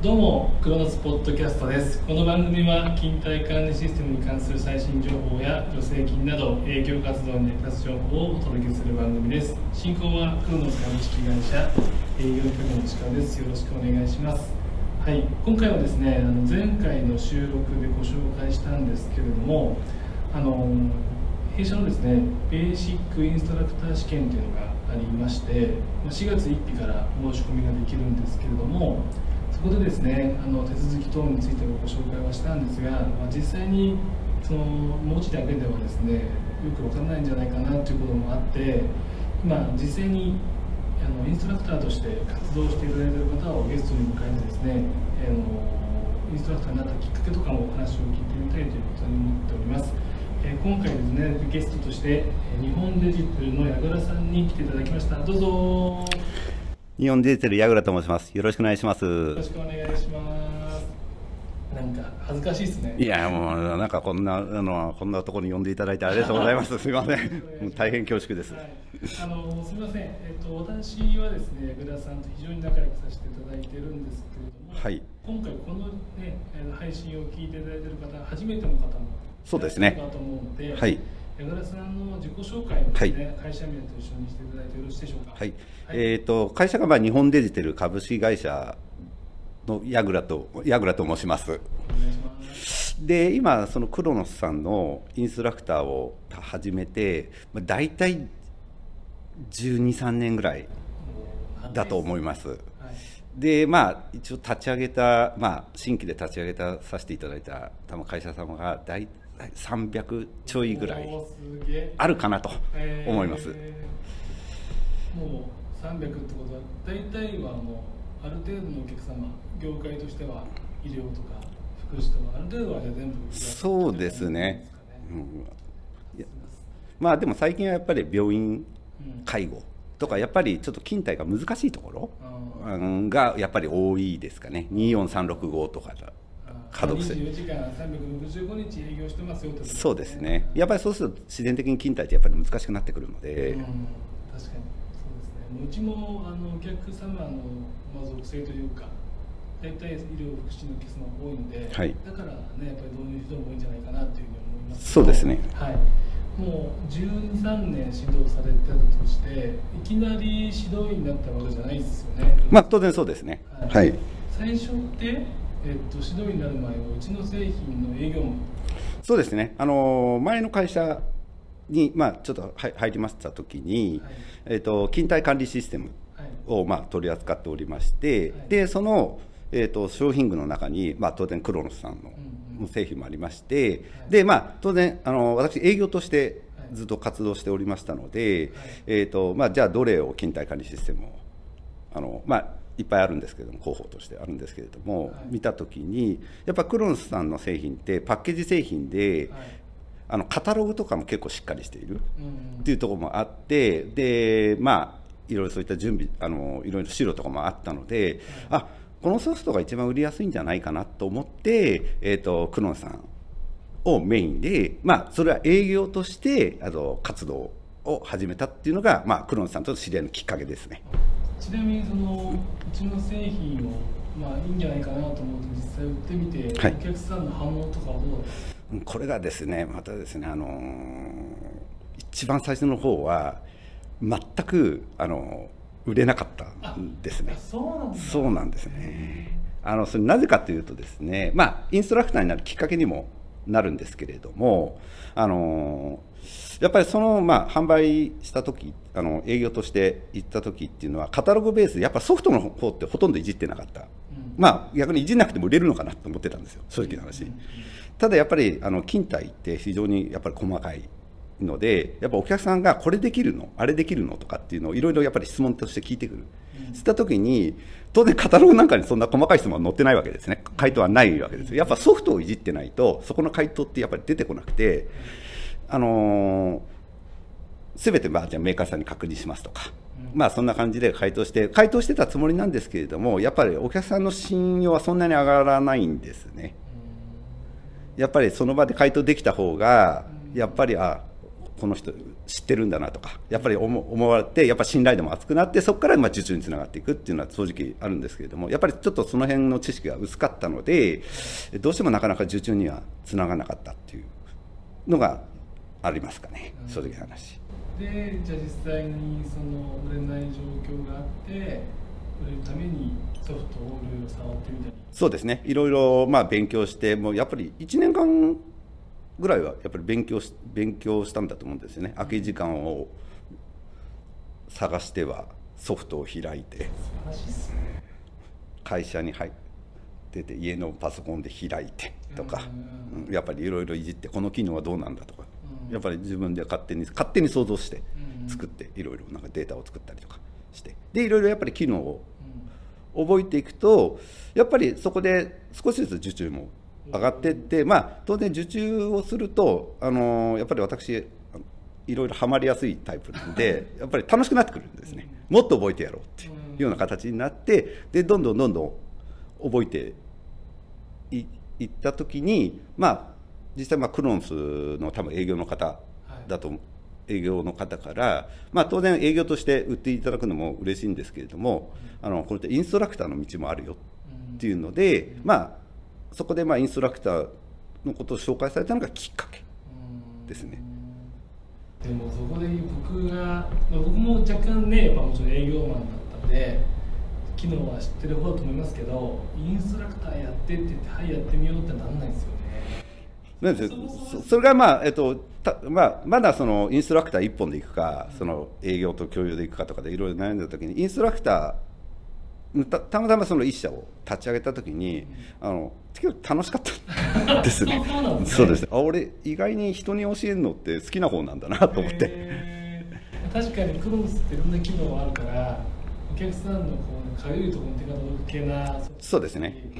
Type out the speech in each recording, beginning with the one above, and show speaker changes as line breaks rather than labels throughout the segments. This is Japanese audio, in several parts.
どうもクロノスポッドキャストです。この番組は勤怠管理システムに関する最新情報や助成金など営業活動に役立つ情報をお届けする番組です。進行はクロノス株式会社営業局の石川です。よろしくお願いします。はい。今回はですねあの前回の収録でご紹介したんですけれどもあの弊社のですねベーシックインストラクター試験というのがありまして4月1日から申し込みができるんですけれどもそこでですねあの手続き等についてご紹介はしたんですが、まあ、実際にその文字だけではですねよくわからないんじゃないかなということもあって今実際にあのインストラクターとして活動していただいている方をゲストに迎えてですねあのインストラクターになったきっかけとかもお話を聞いてみたいということに思っております。えー、今回ですねゲストとして日本デジタルの矢倉さんに来ていただきましたどうぞ
日本デジタル矢倉と申します。よろしくお願いします。
よろしくお願いします。なんか恥ずかしいですね。
いやもうなんかこんなあのこんなところに呼んでいただいてありがとうございます。すみません。大変恐縮です、はい、
あのすみません。えっと私はですね矢倉さんと非常に仲良くさせていただいてるんですけれども、はい、今回このね配信を聞いていただいている方初めての方も
そうですね。
はい。矢倉さんの自己紹介をね、はい、会社名と一緒にしていただいてよろしいでしょうか？
はい。はい、えっ、ー、と会社がまあ日本デジタル株式会社の矢倉と矢倉と申します。で今そのクロノスさんのインストラクターを始めて、まあ、大体12、3年ぐらいだと思います。でまあ一応立ち上げた、まあ、新規で立ち上げたさせていただいた多分会社様が大300ちょいぐらいあるかなと思います。
もう300ってことは大体はもうある程度のお客様業界としては医療とか福祉とかある程度はじゃ全部
そうですね、うん、まあでも最近はやっぱり病院介護とかやっぱりちょっと勤怠が難しいところがやっぱり多いですかね。24365とか
稼働して24時間365日営業してますよって
そうですね。やっぱりそうすると自然的に勤怠ってやっぱり難しくなってくるので、うん、確かに。
そうですね。うちもあのお客様の、まあ、属性というか大体医療福祉のケースが多いので、はい、だからねやっぱり導入人も多いんじゃないかなというふうに思います
そうですね。
はい。もう12、3年指導されてたとしていきなり指導員になったわけじゃないですよね。
まあ当然そうですね。はい、
最初ってえっと、指導員になる前はうちの製品の営業
そうですね。あの前の会社に、まあ、ちょっと入りました時に、はい、えっと、勤怠管理システムを、まあ、取り扱っておりまして、はい、でその、えっと、商品群の中に、まあ、当然クロノスさんの製品もありまして、はい、でまあ、当然あの私営業としてずっと活動しておりましたので、えーとまあ、じゃあどれを勤怠管理システムをあの、まあ、いっぱいあるんですけれども候補としてあるんですけれども、はい、見た時にやっぱクロノスさんの製品ってパッケージ製品で、はい、あのカタログとかも結構しっかりしているっていうところもあってでまあいろいろそういった準備あのいろいろ資料とかもあったので、はい、あこのソフトが一番売りやすいんじゃないかなと思って、えーと、クロノスさんをメインで、まあ、それは営業としてあの活動を始めたっていうのが、まあ、クロノスさんと知り合いのきっかけですね。
ちなみにそのうちの製品をまあいいんじゃないかなと思って実際売ってみて、はい、お客さんの反応とかはどうだった？
これがですねまたですねあの一番最初の方は全くあの売れなかったんですね。
そうなんです
ね。あのそれなぜかというとですねまあインストラクターになるきっかけにもなるんですけれどもあのやっぱりその、まあ、販売した時あの営業として行った時っていうのはカタログベースでやっぱソフトの方ってほとんどいじってなかった、うん、まあ逆にいじんなくても売れるのかなと思ってたんですよ。正直な話、うん、ただやっぱりあの勤怠って非常にやっぱり細かいのでやっぱお客さんがこれできるのあれできるのとかっていうのをいろいろやっぱり質問として聞いてくる、うん、した時に当然カタログなんかにそんな細かい質問は載ってないわけですね。回答はないわけですやっぱソフトをいじってないとそこの回答ってやっぱり出てこなくてあのー、全てまあじゃメーカーさんに確認しますとか、まあそんな感じで回答して回答してたつもりなんですけれどもやっぱりお客さんの信用はそんなに上がらないんですね。やっぱりその場で回答できた方がやっぱりあこの人知ってるんだなとかやっぱり思われてやっぱ信頼度も厚くなってそこからまあ受注につながっていくっていうのは正直あるんですけれどもやっぱりちょっとその辺の知識が薄かったのでどうしてもなかなか受注にはつながなかったっていうのがありますかね、正直な話。
でじゃあ実際にその売れない状況があって売れるためにソフトをいろいろ触ってみたり。
そうですね。いろいろまあ勉強してもうやっぱり1年間ぐらいはやっぱり勉強し勉強したんだと思うんですよね。空き時間を探してはソフトを開いて。会社に入ってて家のパソコンで開いてとか、やっぱりいろいろいじってこの機能はどうなんだとか、やっぱり自分で勝手に勝手に想像して作っていろいろなんかデータを作ったりとかして。でいろいろやっぱり機能を覚えていくとやっぱりそこで少しずつ受注も上がっていって、まあ、当然受注をするとあのやっぱり私いろいろはまりやすいタイプなんで やっぱり楽しくなってくるんですね。もっと覚えてやろうっていうような形になってでどんどんどんどん覚えていいった時にまあ実際まあクロンスの多分営業の方だと、はい、営業の方から、まあ、当然営業として売っていただくのも嬉しいんですけれども、あのこれってインストラクターの道もあるよっていうので、まあそこでまあインストラクターのことを紹介されたのがきっかけですね。
でもそこで僕が僕も若干ねやっぱもちろん営業マンだったんで機能は知ってる方だと思いますけどインストラクターやってって言ってはいやってみようってなんないですよ
ね。そそれがまあえっとたまあ、まだそのインストラクター1本でいくか、その営業と共有でいくかとかでいろいろ悩んだ時にインストラクターたたまたまその1社を立ち上げた時に、あの結構楽しかったですね。そうですね。あ俺意外に人に教えるのって好きな方なんだなと思って。
確かにクロースっていろんな機能があるからお客さんのこうかゆいところに手が届けな
そうですね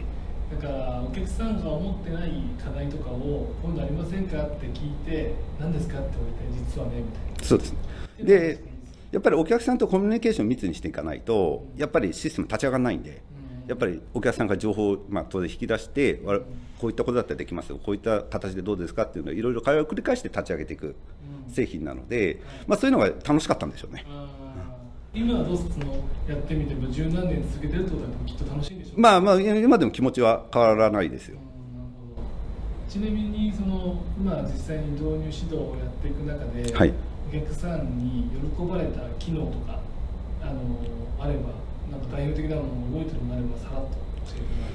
だからお客さんが思ってない課題とかを今度ありませんか？って聞いて何ですか？って言われて実はねみたいな。
そうですね。でやっぱりお客さんとコミュニケーション密にしていかないとやっぱりシステム立ち上がらないんで、やっぱりお客さんが情報を、まあ、当然引き出して、こういったことだったらできますよ、こういった形でどうですかっていうのをいろいろ会話を繰り返して立ち上げていく製品なので、まあ、そういうのが楽しかったんでしょうね。
今はどうそのやってみても十何年続けてるってことはきっと楽しいんでしょう
まあまあ今でも気持ちは変わらないですよ。
ちなみにその今実際に導入指導をやっていく中で、はい、お客さんに喜ばれた機能とかあのあればなんか代表的なものを覚えてるのであればさらっと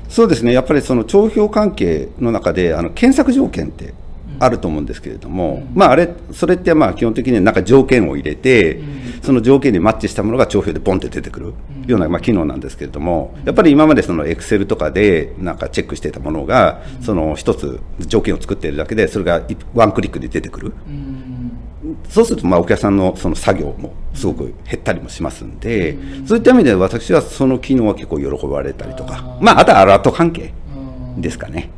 そうですね。やっぱりその帳票関係の中であの検索条件ってあると思うんですけれども、うん、まああれそれってまあ基本的になんか条件を入れて、うん、その条件にマッチしたものが帳票でボンって出てくるようなまあ機能なんですけれども、やっぱり今までそのエクセルとかでなんかチェックしていたものが、その一つ条件を作っているだけでそれがワンクリックで出てくる。そうすると、まあ、お客さんのその作業もすごく減ったりもしますんで、そういった意味で私はその機能は結構喜ばれたりとか、まあ、あとはアラート関係ですかね。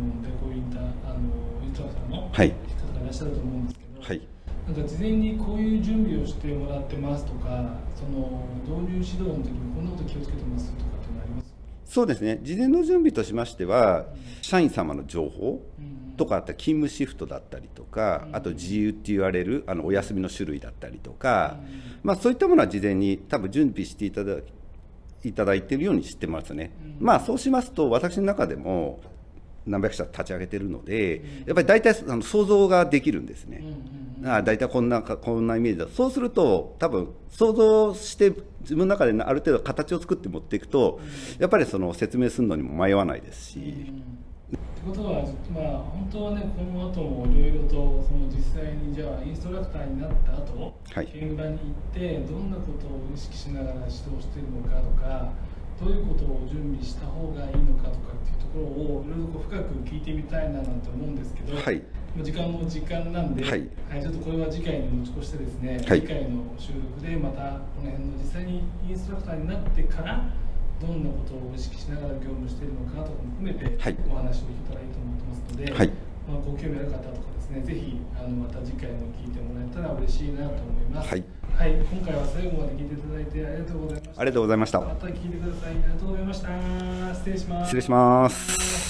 のでこういったあのインストラクターの方がいらっしゃると思うんですけど、はい、なんか事前にこういう準備をしてもらってますとかその導入指導の時にこんなこと気をつけてますとか
そうですね。事前の準備としましては、社員様の情報とかあった勤務シフトだったりとか、あと自由って言われるあのお休みの種類だったりとか、まあ、そういったものは事前に多分準備していただいただいているように知ってますね。まあそうしますと私の中でも何百社立ち上げてるので、やっぱり大体あの想像ができるんですね。あ大体こんなこんなイメージだ。そうすると多分想像して自分の中である程度形を作って持っていくと、やっぱりその説明するのにも迷わないですし。
ってことは、まあ、本当はね、この後もいろいろとその実際にじゃあインストラクターになった後、はい、現場に行ってどんなことを意識しながら指導しているのかとかどういうことを準備した方がいころをいろいろ深く聞いてみたいななんて思うんですけど、はい、時間も時間なんで、はい、はい、ちょっとこれは次回に持ち越してですね、はい、次回の収録でまたこの辺の実際にインストラクターになってからどんなことを意識しながら業務しているのかとかも含めてお話を聞けたらいいと思ってますので、はい、まあ、ご興味ある方とかですねぜひあのまた次回も聞いてもらえたら嬉しいなと思います。はいはい、今回は最後まで聞いていただいてありがとうございました。ありがとうございました。また聞いてください。ありがとうございました。失礼します。
失礼します。